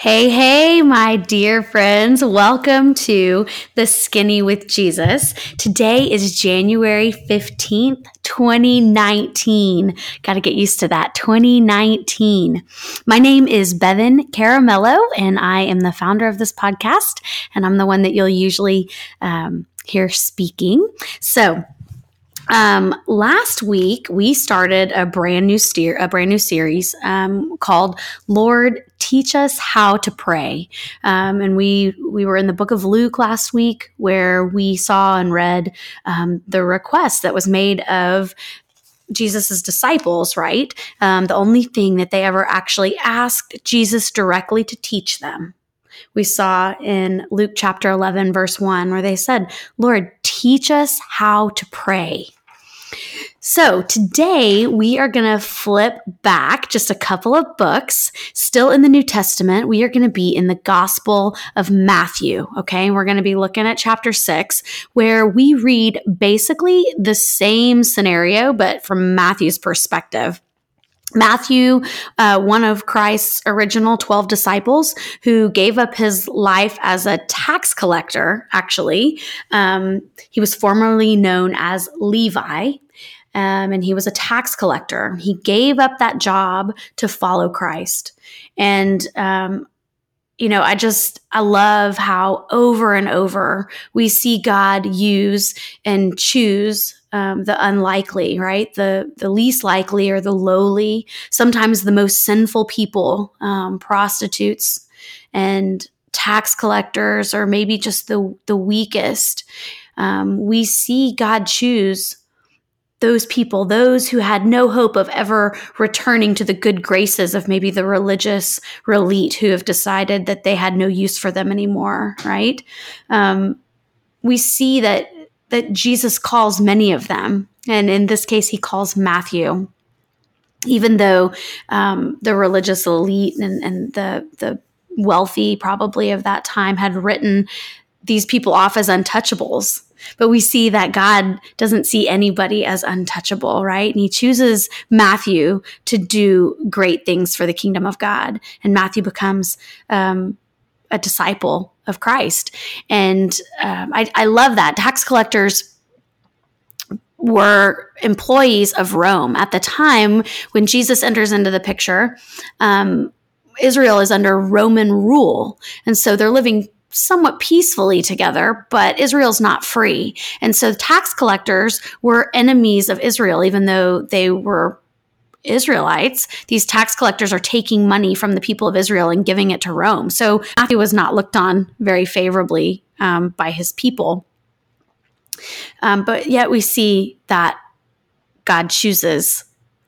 Hey, hey, my dear friends. Welcome to the Skinny with Jesus. Today is January 15th, 2019. Got to get used to that. 2019. My name is Bevan Caramello, and I am the founder of this podcast, and I'm the one that you'll usually um, hear speaking. So, um, last week we started a brand new steer, a brand new series um, called "Lord, Teach Us How to Pray," um, and we we were in the Book of Luke last week, where we saw and read um, the request that was made of Jesus's disciples. Right, um, the only thing that they ever actually asked Jesus directly to teach them we saw in Luke chapter 11, verse 1, where they said, Lord, teach us how to pray. So today we are going to flip back just a couple of books, still in the New Testament. We are going to be in the Gospel of Matthew. Okay. We're going to be looking at chapter six, where we read basically the same scenario, but from Matthew's perspective. Matthew, uh, one of Christ's original 12 disciples who gave up his life as a tax collector, actually. Um, he was formerly known as Levi. Um, and he was a tax collector. He gave up that job to follow Christ. And um, you know, I just, I love how over and over we see God use and choose um, the unlikely, right? The the least likely or the lowly, sometimes the most sinful people, um, prostitutes and tax collectors, or maybe just the the weakest. Um, we see God choose those people, those who had no hope of ever returning to the good graces of maybe the religious elite who have decided that they had no use for them anymore, right? Um, we see that that Jesus calls many of them, and in this case, he calls Matthew. Even though um, the religious elite and, and the the wealthy, probably of that time, had written these people off as untouchables, but we see that God doesn't see anybody as untouchable, right? And he chooses Matthew to do great things for the kingdom of God. And Matthew becomes um, a disciple of Christ. And um, I, I love that. Tax collectors were employees of Rome. At the time when Jesus enters into the picture, um, Israel is under Roman rule. And so they're living somewhat peacefully together, but Israel's not free. And so tax collectors were enemies of Israel, even though they were Israelites. These tax collectors are taking money from the people of Israel and giving it to Rome. So Matthew was not looked on very favorably um, by his people. Um, but yet we see that God chooses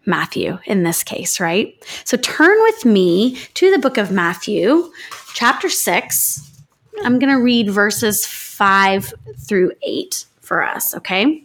Matthew in this case, right? So turn with me to the book of Matthew, chapter 6 I'm going to read verses 5 through 8 for us, okay?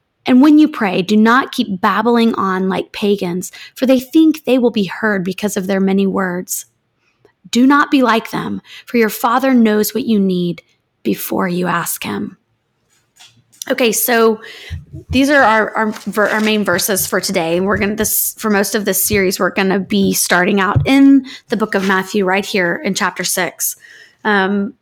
And when you pray, do not keep babbling on like pagans, for they think they will be heard because of their many words. Do not be like them, for your Father knows what you need before you ask Him. Okay, so these are our, our, our main verses for today, and we're going to this for most of this series. We're going to be starting out in the book of Matthew, right here in chapter six. Um,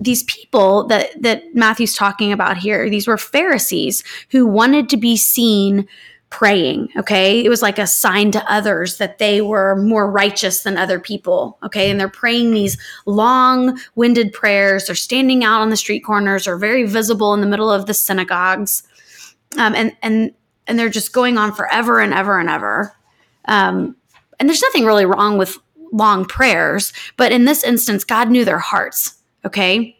these people that that Matthew's talking about here, these were Pharisees who wanted to be seen praying. Okay. It was like a sign to others that they were more righteous than other people. Okay. And they're praying these long winded prayers. They're standing out on the street corners or very visible in the middle of the synagogues. Um, and, and, and they're just going on forever and ever and ever. Um, and there's nothing really wrong with long prayers, but in this instance, God knew their hearts. Okay.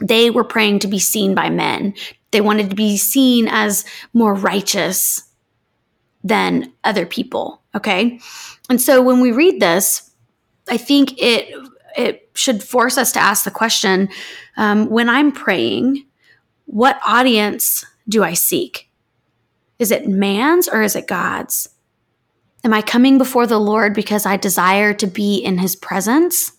They were praying to be seen by men. They wanted to be seen as more righteous than other people. Okay. And so when we read this, I think it it should force us to ask the question um, when I'm praying, what audience do I seek? Is it man's or is it God's? Am I coming before the Lord because I desire to be in his presence?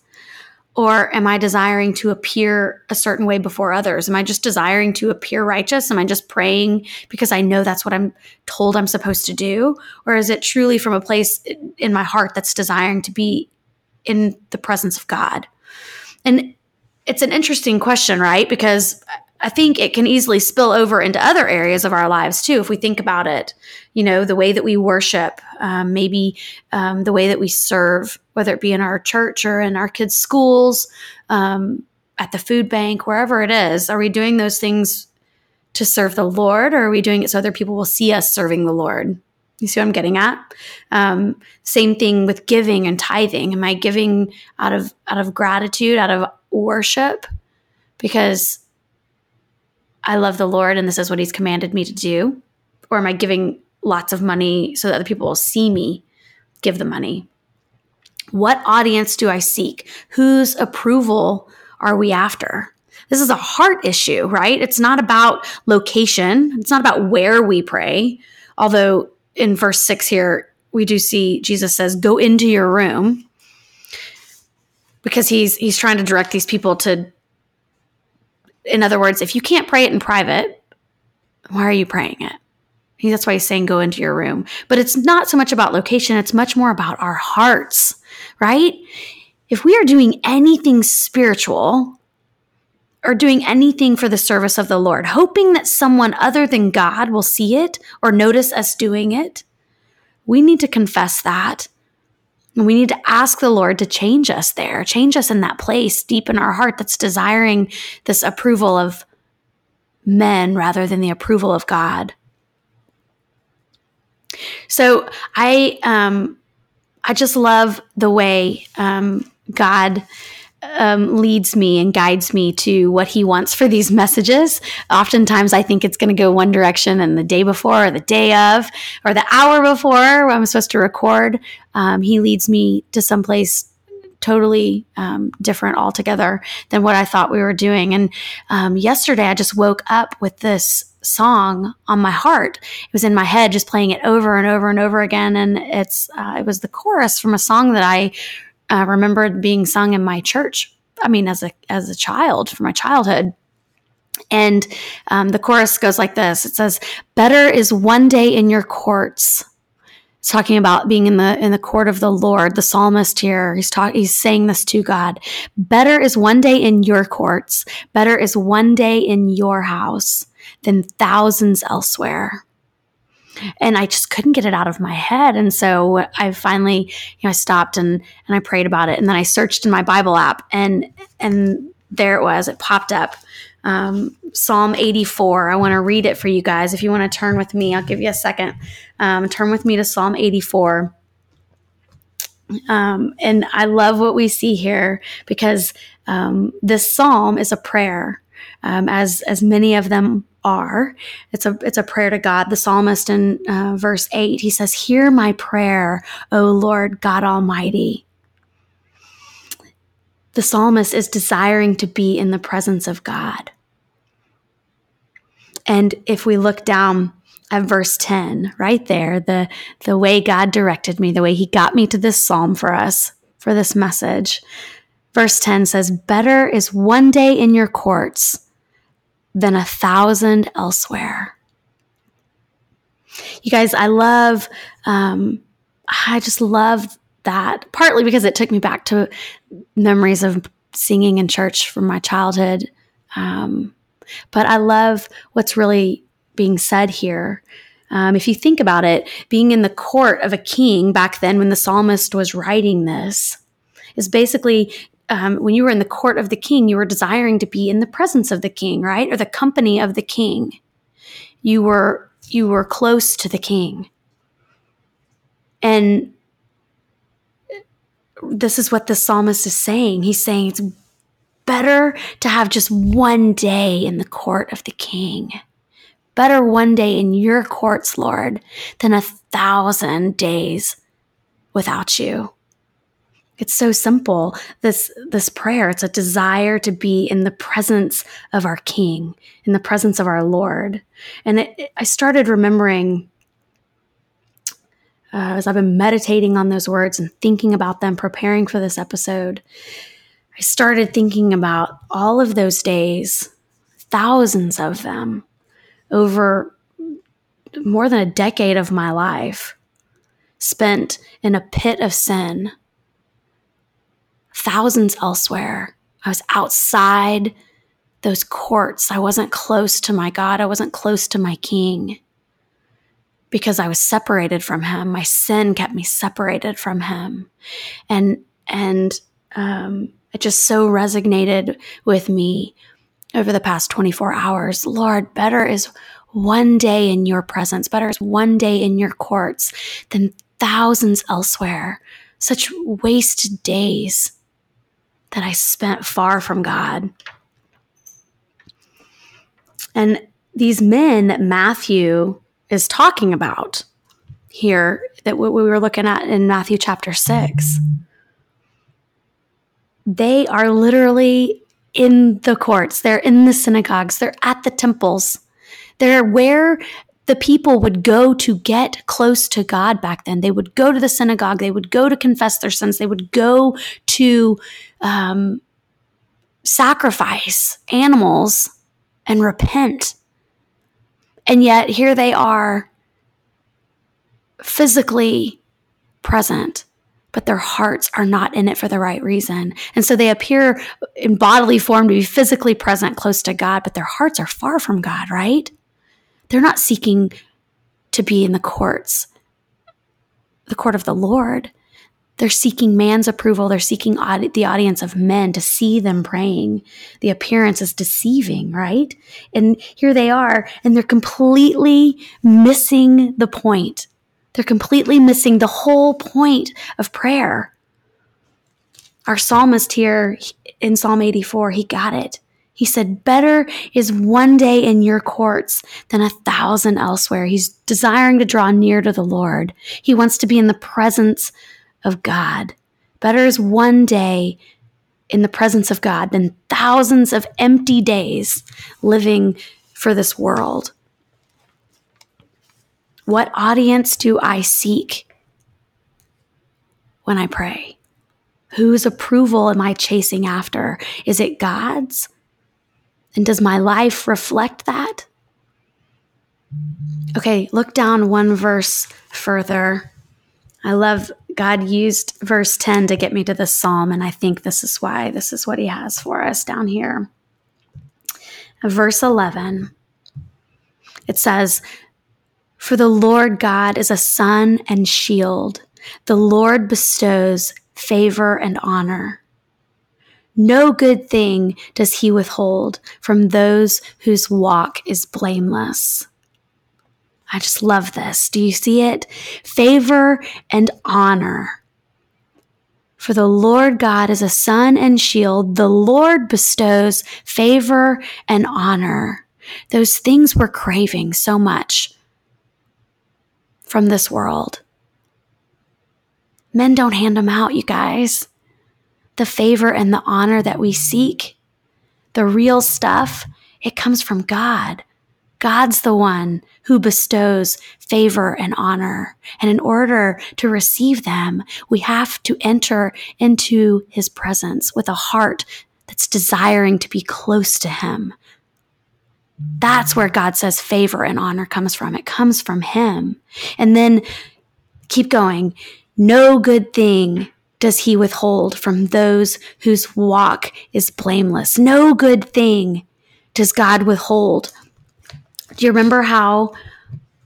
Or am I desiring to appear a certain way before others? Am I just desiring to appear righteous? Am I just praying because I know that's what I'm told I'm supposed to do? Or is it truly from a place in my heart that's desiring to be in the presence of God? And it's an interesting question, right? Because I think it can easily spill over into other areas of our lives too. If we think about it, you know, the way that we worship, um, maybe um, the way that we serve, whether it be in our church or in our kids' schools, um, at the food bank, wherever it is, are we doing those things to serve the Lord or are we doing it so other people will see us serving the Lord? You see what I'm getting at? Um, same thing with giving and tithing. Am I giving out of out of gratitude, out of worship? Because I love the Lord and this is what He's commanded me to do? Or am I giving lots of money so that other people will see me give the money? What audience do I seek? Whose approval are we after? This is a heart issue, right? It's not about location, it's not about where we pray. Although in verse 6 here, we do see Jesus says, Go into your room because he's he's trying to direct these people to in other words, if you can't pray it in private, why are you praying it? That's why he's saying go into your room. But it's not so much about location, it's much more about our hearts, right? If we are doing anything spiritual or doing anything for the service of the Lord, hoping that someone other than God will see it or notice us doing it, we need to confess that we need to ask the Lord to change us there, change us in that place deep in our heart that's desiring this approval of men rather than the approval of God. So I um, I just love the way um, God um, leads me and guides me to what he wants for these messages. Oftentimes, I think it's going to go one direction, and the day before, or the day of, or the hour before, I'm supposed to record, um, he leads me to someplace totally um, different altogether than what I thought we were doing. And um, yesterday, I just woke up with this song on my heart. It was in my head, just playing it over and over and over again. And it's uh, it was the chorus from a song that I uh, remembered being sung in my church. I mean, as a as a child, from my childhood. And um, the chorus goes like this: It says, "Better is one day in your courts." It's talking about being in the in the court of the Lord. The psalmist here, he's talking, he's saying this to God. Better is one day in your courts. Better is one day in your house than thousands elsewhere and I just couldn't get it out of my head. And so I finally, you know, I stopped and and I prayed about it, and then I searched in my Bible app, and and there it was. It popped up. Um, Psalm 84. I want to read it for you guys. If you want to turn with me, I'll give you a second. Um, turn with me to Psalm 84. Um, and I love what we see here because um, this psalm is a prayer, um, as as many of them are. It's a it's a prayer to God. The psalmist in uh, verse eight he says, "Hear my prayer, O Lord God Almighty." The psalmist is desiring to be in the presence of God. And if we look down at verse 10, right there, the, the way God directed me, the way He got me to this psalm for us, for this message. Verse 10 says, Better is one day in your courts than a thousand elsewhere. You guys, I love, um, I just love that partly because it took me back to memories of singing in church from my childhood. Um, but I love what's really being said here. Um, if you think about it, being in the court of a king back then when the psalmist was writing this is basically um, when you were in the court of the king, you were desiring to be in the presence of the king, right? Or the company of the king. You were you were close to the king. And this is what the psalmist is saying. He's saying it's better to have just one day in the court of the king. Better one day in your courts, Lord, than a thousand days without you. It's so simple. This this prayer, it's a desire to be in the presence of our King, in the presence of our Lord. And it, it, I started remembering uh, as I've been meditating on those words and thinking about them, preparing for this episode. I started thinking about all of those days, thousands of them, over more than a decade of my life, spent in a pit of sin thousands elsewhere. I was outside those courts. I wasn't close to my God. I wasn't close to my King because I was separated from Him. My sin kept me separated from Him, and and um, it just so resonated with me over the past 24 hours. Lord, better is one day in Your presence. Better is one day in Your courts than thousands elsewhere. Such wasted days that I spent far from God. And these men that Matthew is talking about here, that we were looking at in Matthew chapter 6, they are literally in the courts, they're in the synagogues, they're at the temples. They're where the people would go to get close to God back then. They would go to the synagogue, they would go to confess their sins, they would go to um, sacrifice animals and repent. And yet here they are physically present, but their hearts are not in it for the right reason. And so they appear in bodily form to be physically present close to God, but their hearts are far from God, right? They're not seeking to be in the courts, the court of the Lord. They're seeking man's approval. They're seeking the audience of men to see them praying. The appearance is deceiving, right? And here they are, and they're completely missing the point. They're completely missing the whole point of prayer. Our psalmist here in Psalm 84, he got it. He said, Better is one day in your courts than a thousand elsewhere. He's desiring to draw near to the Lord. He wants to be in the presence of God. Better is one day in the presence of God than thousands of empty days living for this world. What audience do I seek when I pray? Whose approval am I chasing after? Is it God's? And does my life reflect that? Okay, look down one verse further. I love God used verse 10 to get me to this psalm, and I think this is why this is what he has for us down here. Verse 11, it says, For the Lord God is a sun and shield, the Lord bestows favor and honor. No good thing does he withhold from those whose walk is blameless. I just love this. Do you see it? Favor and honor. For the Lord God is a sun and shield. The Lord bestows favor and honor. Those things we're craving so much from this world. Men don't hand them out, you guys the favor and the honor that we seek, the real stuff, it comes from God. God's the one who bestows favor and honor. And in order to receive them, we have to enter into his presence with a heart that's desiring to be close to him. That's where God says favor and honor comes from. It comes from him. And then keep going. No good thing does he withhold from those whose walk is blameless. No good thing does God withhold. Do you remember how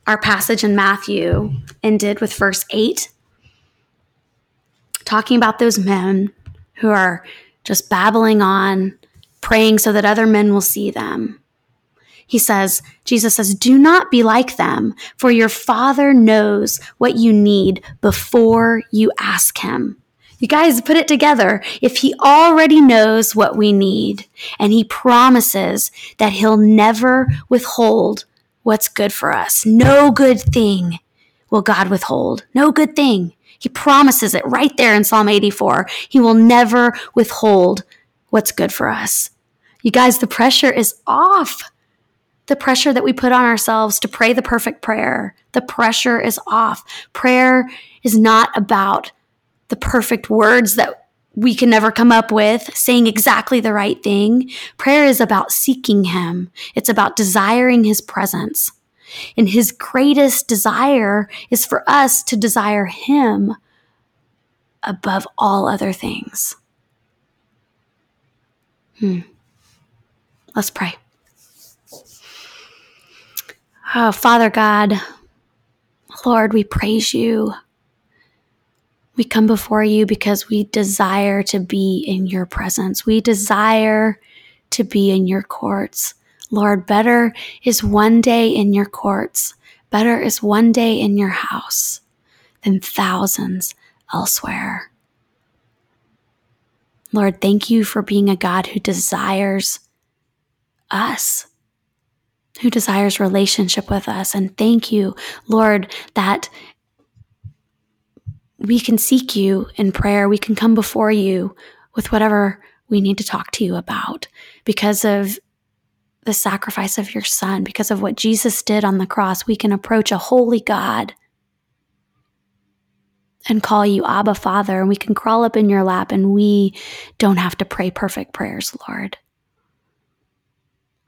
our passage in Matthew ended with verse 8? Talking about those men who are just babbling on, praying so that other men will see them. He says, Jesus says, do not be like them, for your Father knows what you need before you ask Him. You guys put it together. If he already knows what we need and he promises that he'll never withhold what's good for us, no good thing will God withhold. No good thing. He promises it right there in Psalm 84. He will never withhold what's good for us. You guys, the pressure is off. The pressure that we put on ourselves to pray the perfect prayer, the pressure is off. Prayer is not about the perfect words that we can never come up with, saying exactly the right thing. Prayer is about seeking Him, it's about desiring His presence. And His greatest desire is for us to desire Him above all other things. Hmm. Let's pray. Oh, Father God, Lord, we praise you. We come before you because we desire to be in your presence. We desire to be in your courts. Lord, better is one day in your courts, better is one day in your house than thousands elsewhere. Lord, thank you for being a God who desires us, who desires relationship with us. And thank you, Lord, that we can seek you in prayer. We can come before you with whatever we need to talk to you about because of the sacrifice of your son, because of what Jesus did on the cross. We can approach a holy God and call you Abba Father, and we can crawl up in your lap, and we don't have to pray perfect prayers, Lord.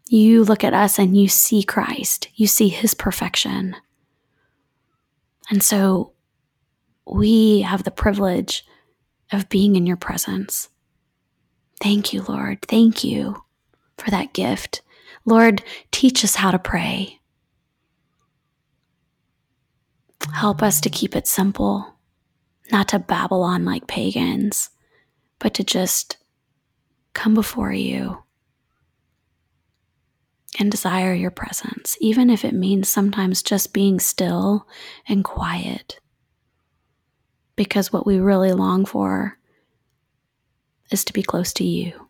You look at us and you see Christ, you see his perfection. And so we have the privilege of being in your presence. Thank you, Lord. Thank you for that gift. Lord, teach us how to pray. Help us to keep it simple, not to babble on like pagans, but to just come before you and desire your presence, even if it means sometimes just being still and quiet because what we really long for is to be close to you.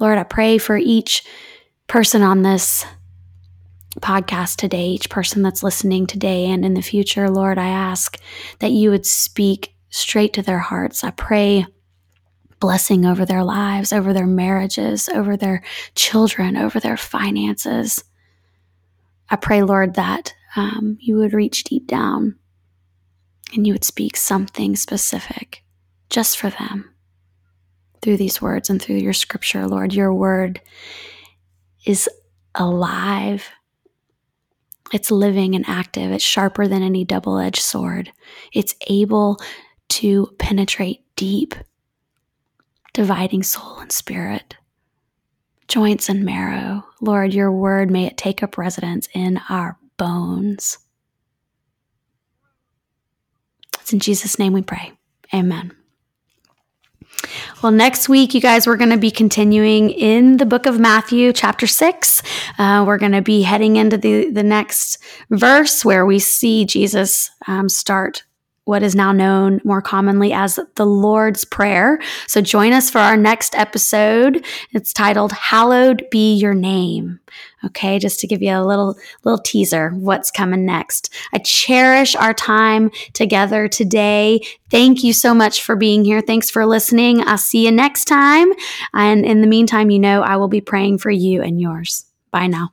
Lord, I pray for each person on this podcast today, each person that's listening today and in the future, Lord, I ask that you would speak straight to their hearts. I pray blessing over their lives, over their marriages, over their children, over their finances. I pray, Lord, that um, you would reach deep down and you would speak something specific just for them through these words and through your scripture, Lord. Your word is alive. It's living and active. It's sharper than any double edged sword. It's able to penetrate deep, dividing soul and spirit, joints and marrow. Lord, your word, may it take up residence in our bones. It's in Jesus' name we pray. Amen. Well, next week, you guys, we're going to be continuing in the book of Matthew, chapter six. Uh, we're going to be heading into the, the next verse where we see Jesus um, start what is now known more commonly as the Lord's Prayer. So join us for our next episode. It's titled Hallowed Be Your Name. Okay, just to give you a little little teaser what's coming next. I cherish our time together today. Thank you so much for being here. Thanks for listening. I'll see you next time. And in the meantime, you know I will be praying for you and yours. Bye now.